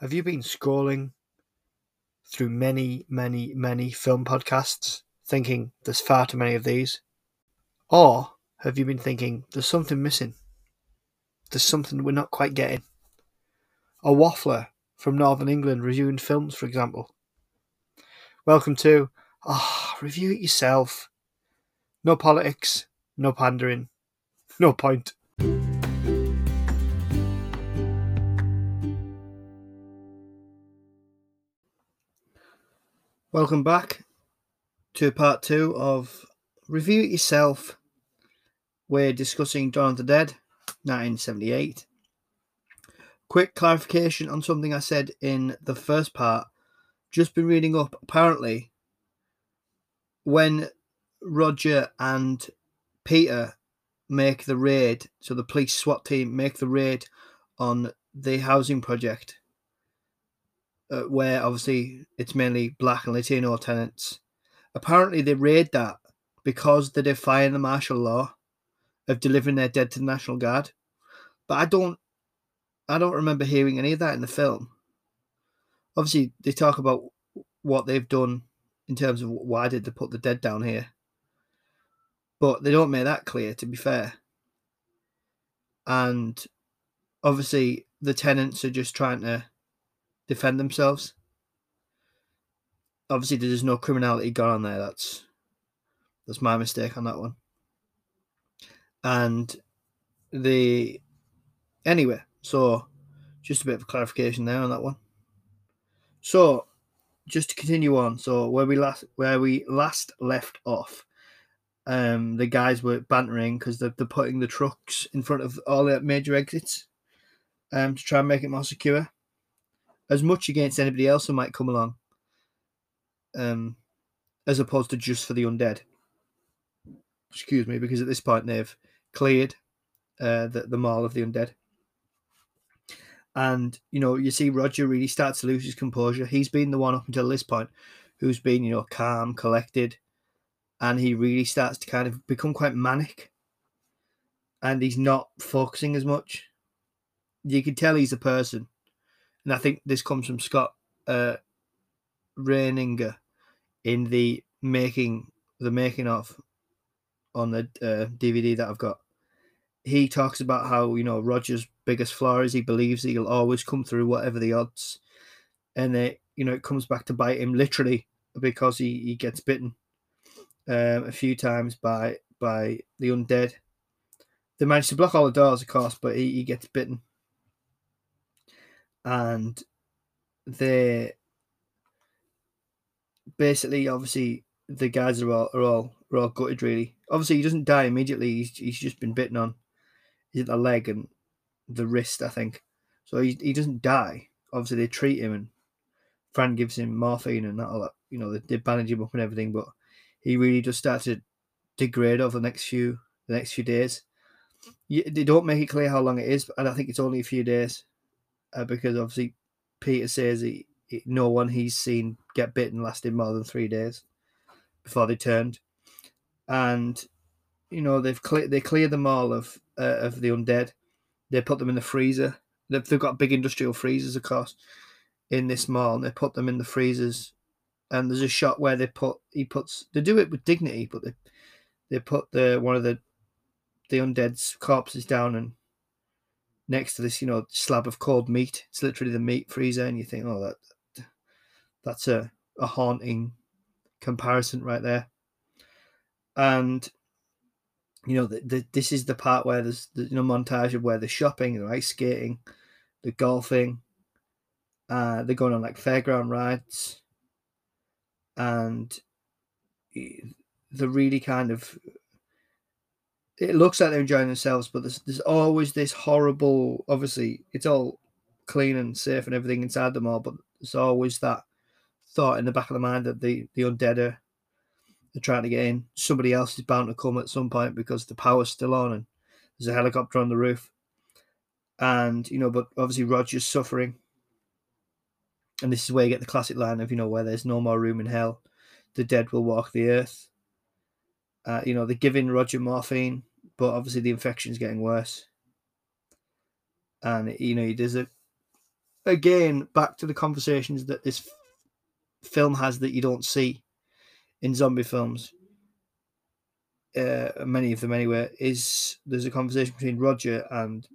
Have you been scrolling through many, many, many film podcasts thinking there's far too many of these? Or have you been thinking there's something missing? There's something we're not quite getting? A waffler from Northern England reviewing films, for example. Welcome to Ah, oh, review it yourself. No politics, no pandering, no point. Welcome back to part two of Review It Yourself. We're discussing Dawn of the Dead, 1978. Quick clarification on something I said in the first part. Just been reading up. Apparently, when Roger and Peter make the raid, so the police SWAT team make the raid on the housing project, uh, where obviously it's mainly black and Latino tenants. Apparently, they raid that because they're defying the martial law of delivering their dead to the National Guard. But I don't, I don't remember hearing any of that in the film. Obviously, they talk about what they've done in terms of why did they put the dead down here, but they don't make that clear. To be fair, and obviously the tenants are just trying to defend themselves. Obviously, there's no criminality gone on there. That's that's my mistake on that one. And the anyway, so just a bit of clarification there on that one. So just to continue on, so where we last where we last left off, um, the guys were bantering because they're, they're putting the trucks in front of all the major exits, um, to try and make it more secure as much against anybody else who might come along, um, as opposed to just for the undead. Excuse me, because at this point they've cleared uh, the, the mall of the undead. And, you know, you see Roger really starts to lose his composure. He's been the one up until this point who's been, you know, calm, collected, and he really starts to kind of become quite manic. And he's not focusing as much. You can tell he's a person and I think this comes from Scott uh, Reiniger in the making the making of on the uh, DVD that I've got. He talks about how you know Roger's biggest flaw is he believes he'll always come through whatever the odds, and it you know it comes back to bite him literally because he, he gets bitten um, a few times by by the undead. They manage to block all the doors, of course, but he, he gets bitten and they basically obviously the guys are all are all are all gutted really. Obviously he doesn't die immediately, he's he's just been bitten on is it the leg and the wrist, I think. So he he doesn't die. Obviously they treat him and Fran gives him morphine and that all that, you know, they, they bandage him up and everything, but he really does start to degrade over the next few the next few days. You, they don't make it clear how long it is, and I think it's only a few days uh, because obviously Peter says he, he, no one he's seen get bitten lasted more than three days before they turned, and you know they've cleared they cleared them all of uh, of the undead. They put them in the freezer. They've, they've got big industrial freezers, of course, in this mall. And they put them in the freezers, and there's a shot where they put he puts they do it with dignity, but they they put the one of the the undead's corpses down and next to this, you know, slab of cold meat. It's literally the meat freezer, and you think, oh, that that's a, a haunting comparison right there. And you know, the, the, this is the part where there's the you know montage of where they're shopping, the ice skating, the golfing, uh, they're going on like fairground rides, and the really kind of it looks like they're enjoying themselves, but there's there's always this horrible. Obviously, it's all clean and safe and everything inside them all, but there's always that thought in the back of the mind that the the undead are, are trying to get in. Somebody else is bound to come at some point because the power's still on and there's a helicopter on the roof. And you know, but obviously Roger's suffering, and this is where you get the classic line of you know where there's no more room in hell, the dead will walk the earth. Uh, you know, they're giving Roger morphine but obviously the infection's getting worse. And you know, there's a again back to the conversations that this film has that you don't see in zombie films. Uh, many of them anyway. Is there's a conversation between Roger and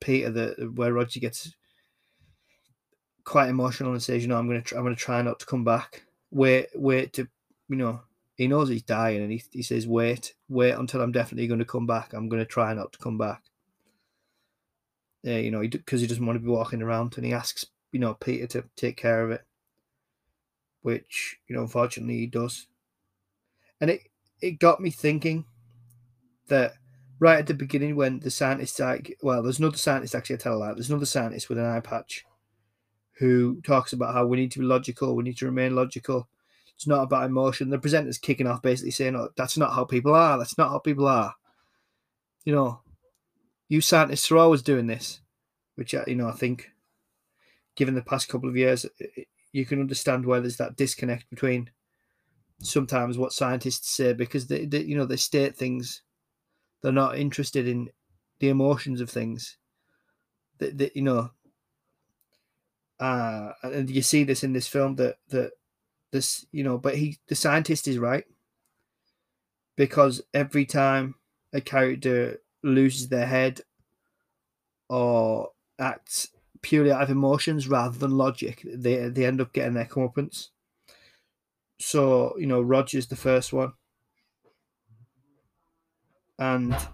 Peter that where Roger gets quite emotional and says, "You know, I'm gonna try, I'm gonna try not to come back. Wait, wait to, you know, he knows he's dying, and he he says, wait, wait until I'm definitely going to come back. I'm gonna try not to come back. Yeah, you know, because he, he doesn't want to be walking around, and he asks, you know, Peter to take care of it, which you know, unfortunately, he does. And it it got me thinking that right at the beginning when the scientist like well there's another scientist actually I tell a lie there's another scientist with an eye patch who talks about how we need to be logical, we need to remain logical. It's not about emotion. The presenter's kicking off, basically saying, "Oh, that's not how people are. That's not how people are." You know, you scientists are always doing this, which uh, you know I think, given the past couple of years, you can understand why there's that disconnect between sometimes what scientists say because they, they you know they state things, they're not interested in the emotions of things. That, that you know uh, and you see this in this film that that this you know, but he the scientist is right because every time a character loses their head or acts purely out of emotions rather than logic, they they end up getting their comeuppance. So you know, Roger's the first one, and I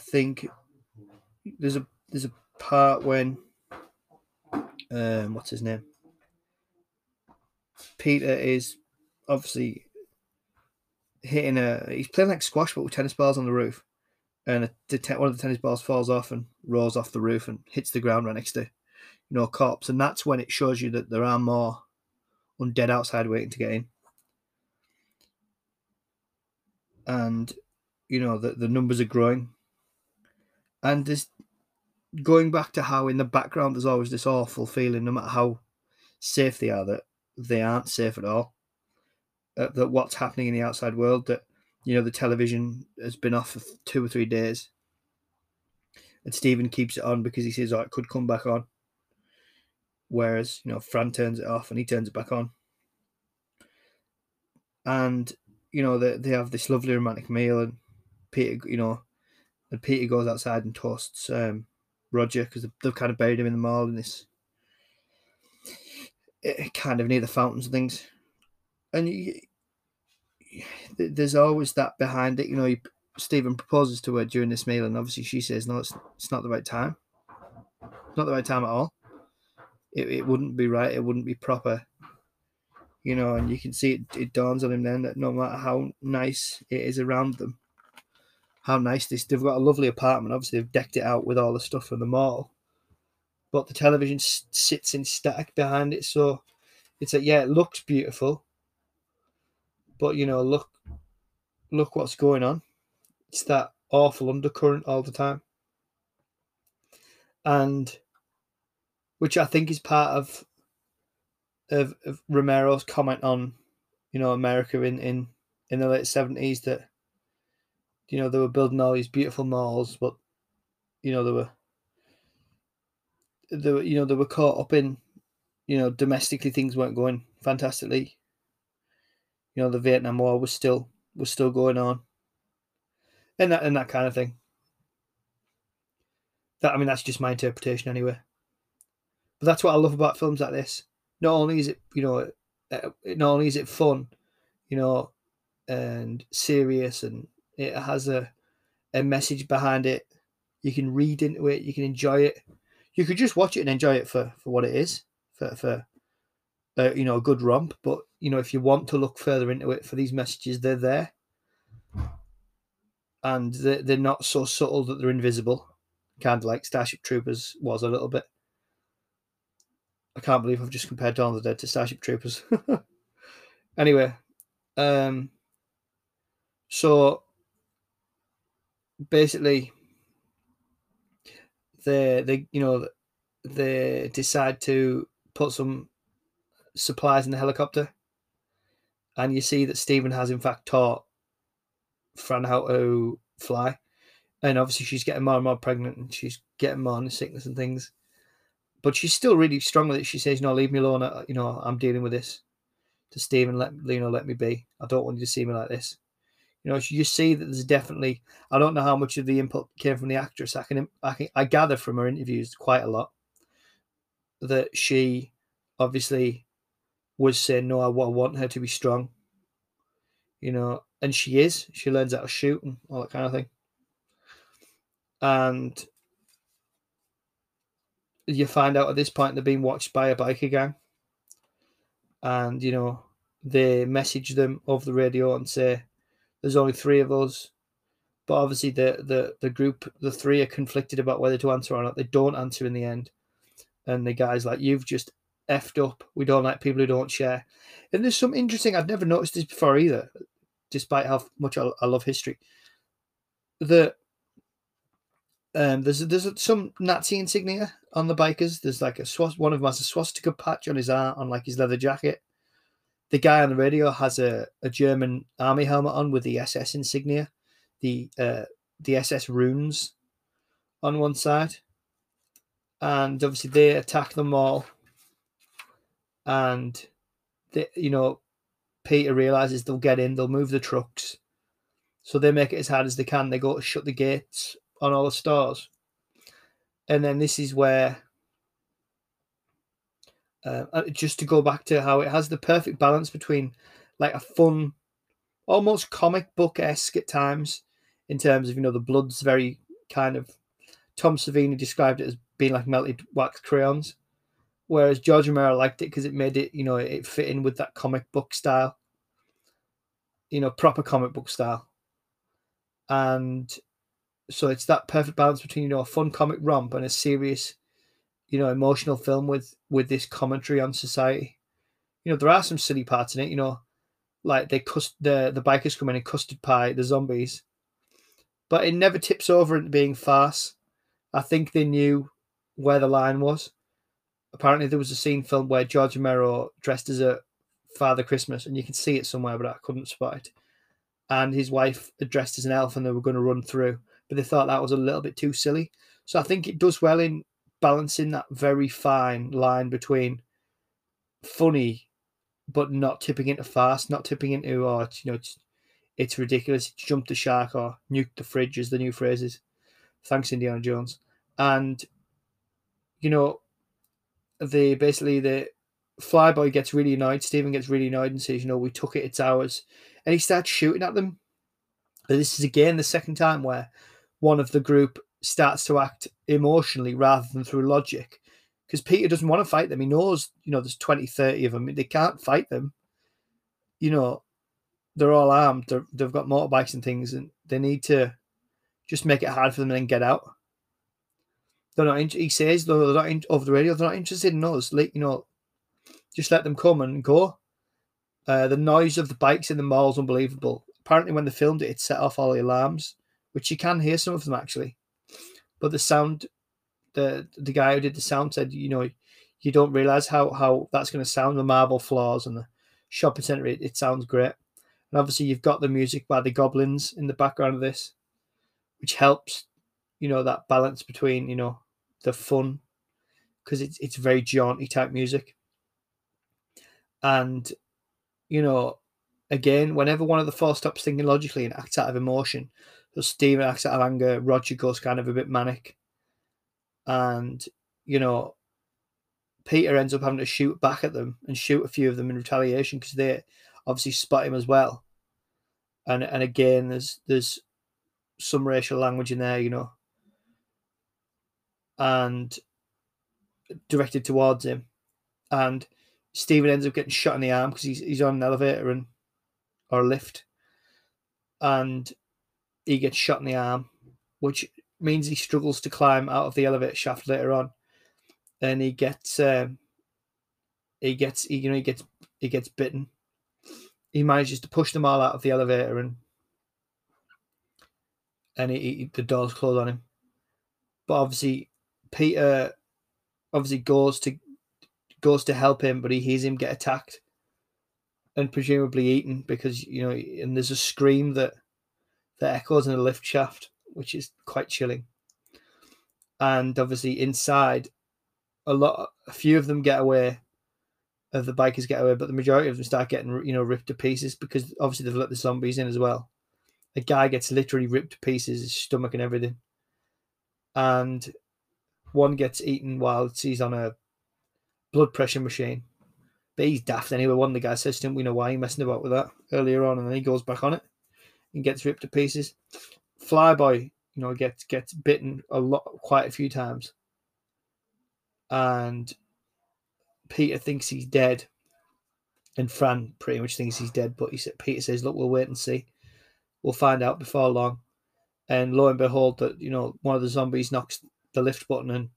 think there's a there's a part when um what's his name? Peter is obviously hitting a he's playing like squash but with tennis balls on the roof. And a, the, one of the tennis balls falls off and rolls off the roof and hits the ground right next to, you know, cops. And that's when it shows you that there are more undead outside waiting to get in. And, you know, the, the numbers are growing. And this going back to how in the background there's always this awful feeling, no matter how safe they are, that they aren't safe at all. Uh, that what's happening in the outside world, that you know the television has been off for two or three days, and Stephen keeps it on because he says, "Oh, it could come back on." Whereas you know Fran turns it off and he turns it back on, and you know they they have this lovely romantic meal, and Peter, you know, and Peter goes outside and toasts um, Roger because they've kind of buried him in the mall in this eh, kind of near the fountains and things. And you, there's always that behind it. You know, Stephen proposes to her during this meal, and obviously she says, "No, it's it's not the right time. It's not the right time at all. It it wouldn't be right. It wouldn't be proper." You know, and you can see it, it dawns on him then that no matter how nice it is around them, how nice this. They've got a lovely apartment. Obviously, they've decked it out with all the stuff from the mall, but the television s- sits in static behind it. So it's like, yeah, it looks beautiful, but you know, look, look what's going on. It's that awful undercurrent all the time, and which I think is part of of, of Romero's comment on, you know, America in in in the late seventies that you know, they were building all these beautiful malls, but you know, they were they were you know, they were caught up in, you know, domestically things weren't going fantastically. You know, the Vietnam War was still was still going on. And that and that kind of thing. That I mean that's just my interpretation anyway. But that's what I love about films like this. Not only is it, you know, uh, not only is it fun, you know, and serious and it has a a message behind it. You can read into it. You can enjoy it. You could just watch it and enjoy it for for what it is. For for uh, you know a good romp. But you know if you want to look further into it for these messages, they're there, and they're, they're not so subtle that they're invisible. Kind of like Starship Troopers was a little bit. I can't believe I've just compared Dawn of the Dead to Starship Troopers. anyway, um, so basically they they you know they decide to put some supplies in the helicopter and you see that Stephen has in fact taught Fran how to fly and obviously she's getting more and more pregnant, and she's getting more into sickness and things. But she's still really strong with it. She says, "No, leave me alone. I, you know, I'm dealing with this." To Stephen, let you know, let me be. I don't want you to see me like this. You know, you see that there's definitely. I don't know how much of the input came from the actress. I can, I can, I gather from her interviews quite a lot that she obviously was saying, "No, I, I want her to be strong." You know, and she is. She learns how to shoot and all that kind of thing. And you find out at this point they're being watched by a biker gang. And, you know, they message them over the radio and say, there's only three of us. But obviously the, the, the group, the three are conflicted about whether to answer or not. They don't answer in the end. And the guy's like, you've just effed up. We don't like people who don't share. And there's some interesting, I'd never noticed this before either, despite how much I, I love history. The um, there's there's some Nazi insignia on the bikers. There's like a swast. One of them has a swastika patch on his arm, on like his leather jacket. The guy on the radio has a, a German army helmet on with the SS insignia, the uh, the SS runes on one side, and obviously they attack them all. And they, you know, Peter realizes they'll get in, they'll move the trucks, so they make it as hard as they can. They go to shut the gates on all the stores, And then this is where, uh, just to go back to how it has the perfect balance between like a fun, almost comic book esque at times, in terms of, you know, the blood's very kind of, Tom Savini described it as being like melted wax crayons. Whereas George Romero liked it because it made it, you know, it fit in with that comic book style, you know, proper comic book style. And so it's that perfect balance between you know a fun comic romp and a serious you know emotional film with with this commentary on society. You know there are some silly parts in it you know like they cust the the bikers come in and custard pie the zombies. But it never tips over into being farce. I think they knew where the line was. Apparently there was a scene filmed where george romero dressed as a father christmas and you can see it somewhere but i couldn't spot it. And his wife dressed as an elf and they were going to run through. But they thought that was a little bit too silly. So I think it does well in balancing that very fine line between funny but not tipping into fast, not tipping into oh it's, you know it's it's ridiculous, jump the shark or nuke the fridge is the new phrases. Thanks, Indiana Jones. And you know, the basically the flyboy gets really annoyed. Stephen gets really annoyed and says, "You know, we took it. It's ours." And he starts shooting at them. But this is again the second time where one of the group starts to act emotionally rather than through logic. Because Peter doesn't want to fight them. He knows, you know, there's 20, 30 of them. They can't fight them. You know, they're all armed. they they've got motorbikes and things, and they need to just make it hard for them and then get out. They're not. he says though they're not in, over the radio. They're not interested in us. Like you know, just let them come and go. Uh, the noise of the bikes in the mall is unbelievable. Apparently, when they filmed it, it set off all the alarms which you can hear some of them actually. But the sound, the the guy who did the sound said, you know, you don't realize how how that's going to sound. The marble floors and the shopping center, it, it sounds great. And obviously, you've got the music by the Goblins in the background of this, which helps, you know, that balance between you know the fun, because it's it's very jaunty type music. And, you know, again, whenever one of the four stops thinking logically and acts out of emotion, so Stephen acts out of anger. Roger goes kind of a bit manic. And, you know, Peter ends up having to shoot back at them and shoot a few of them in retaliation because they obviously spot him as well. And and again, there's there's some racial language in there, you know, and directed towards him. And Stephen ends up getting shot in the arm because he's he's on an elevator and or a lift, and he gets shot in the arm, which means he struggles to climb out of the elevator shaft later on. Then he gets um, he gets he, you know he gets he gets bitten. He manages to push them all out of the elevator and and he, he, the doors close on him. But obviously, Peter obviously goes to goes to help him, but he hears him get attacked and presumably eaten because you know, and there's a scream that that echoes in the lift shaft which is quite chilling. And obviously inside, a lot, a few of them get away, of the bikers get away, but the majority of them start getting you know ripped to pieces because obviously they've let the zombies in as well. A guy gets literally ripped to pieces, his stomach and everything, and one gets eaten while he's on a blood pressure machine. But he's daft anyway. One of the guys says to him, "We know why you messing about with that earlier on," and then he goes back on it and gets ripped to pieces. Flyboy, you know, gets gets bitten a lot, quite a few times, and Peter thinks he's dead, and Fran pretty much thinks he's dead. But he said, Peter says, "Look, we'll wait and see. We'll find out before long." And lo and behold, that you know, one of the zombies knocks the lift button, and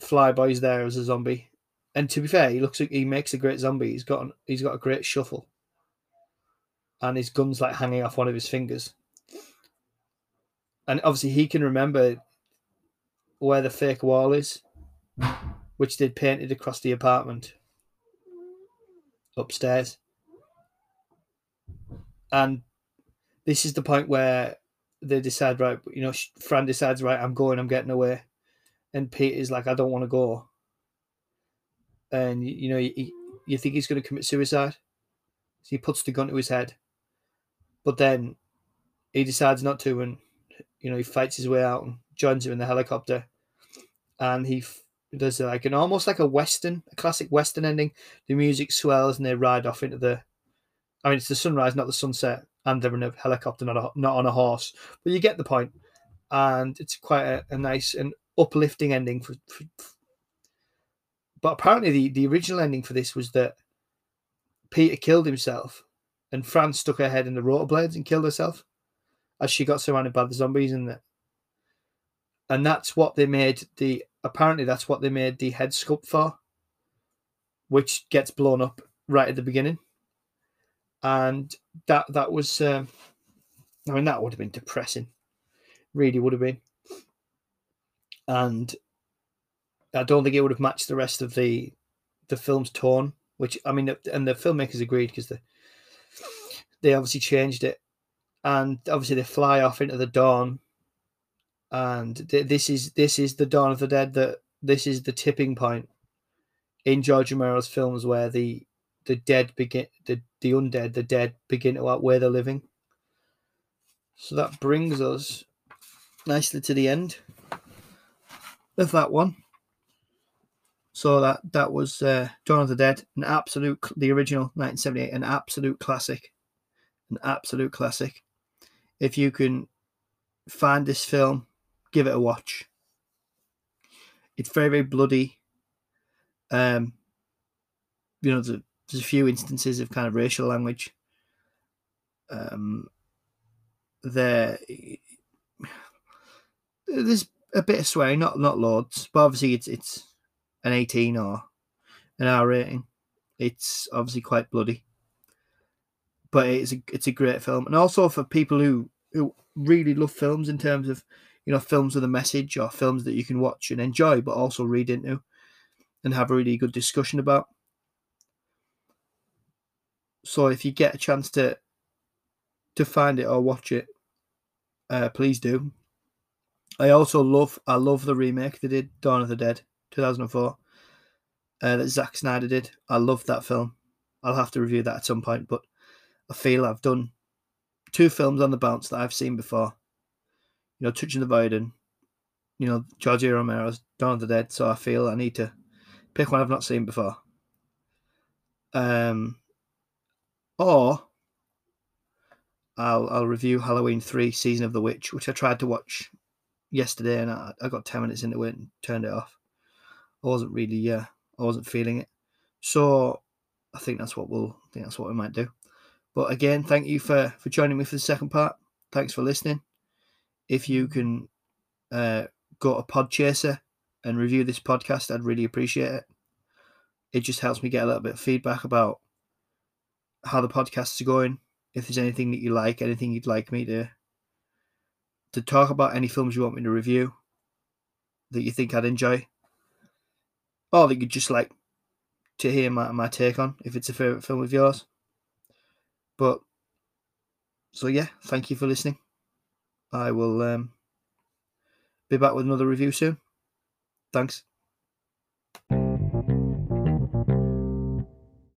Flyboy's there as a zombie. And to be fair, he looks like he makes a great zombie. He's got an, he's got a great shuffle and his gun's like hanging off one of his fingers. And obviously, he can remember where the fake wall is, which they'd painted across the apartment upstairs. And this is the point where they decide, right, you know, Fran decides, right, I'm going, I'm getting away. And Pete is like, I don't want to go. And, you know, you, you think he's going to commit suicide? So he puts the gun to his head but then he decides not to, and you know he fights his way out and joins him in the helicopter, and he does like an almost like a western, a classic western ending. The music swells and they ride off into the. I mean, it's the sunrise, not the sunset, and they're in a helicopter, not a, not on a horse. But you get the point, and it's quite a, a nice and uplifting ending for, for, But apparently, the the original ending for this was that Peter killed himself and Fran stuck her head in the rotor blades and killed herself as she got surrounded by the zombies and and that's what they made the apparently that's what they made the head sculpt for which gets blown up right at the beginning. And that that was um, i mean that would have been depressing. Really would have been. And i don't think it would have matched the rest of the the film's tone which i mean and the filmmakers agreed because the they obviously changed it, and obviously they fly off into the dawn. And th- this is this is the Dawn of the Dead. That this is the tipping point in George Romero's films where the the dead begin the the undead the dead begin to outweigh the living. So that brings us nicely to the end of that one. So that that was uh, Dawn of the Dead, an absolute the original 1978, an absolute classic an absolute classic. If you can find this film, give it a watch. It's very, very bloody. Um, you know, there's, there's a few instances of kind of racial language. Um, there, there's a bit of swearing, not not loads, but obviously it's it's an 18 or an R rating. It's obviously quite bloody but it's a it's a great film, and also for people who who really love films in terms of you know films with a message or films that you can watch and enjoy, but also read into and have a really good discussion about. So if you get a chance to to find it or watch it, uh, please do. I also love I love the remake they did Dawn of the Dead 2004 uh, that Zack Snyder did. I love that film. I'll have to review that at some point, but I feel I've done two films on the bounce that I've seen before. You know, Touching the Void and you know George Romero's Dawn of the Dead. So I feel I need to pick one I've not seen before. Um, or I'll I'll review Halloween three Season of the Witch, which I tried to watch yesterday and I, I got ten minutes into it and turned it off. I wasn't really yeah, I wasn't feeling it. So I think that's what we'll I think that's what we might do. But again, thank you for for joining me for the second part. Thanks for listening. If you can uh, go to Podchaser and review this podcast, I'd really appreciate it. It just helps me get a little bit of feedback about how the podcasts are going. If there's anything that you like, anything you'd like me to to talk about, any films you want me to review that you think I'd enjoy, or that you'd just like to hear my, my take on, if it's a favourite film of yours. But so yeah, thank you for listening. I will um, be back with another review soon. Thanks.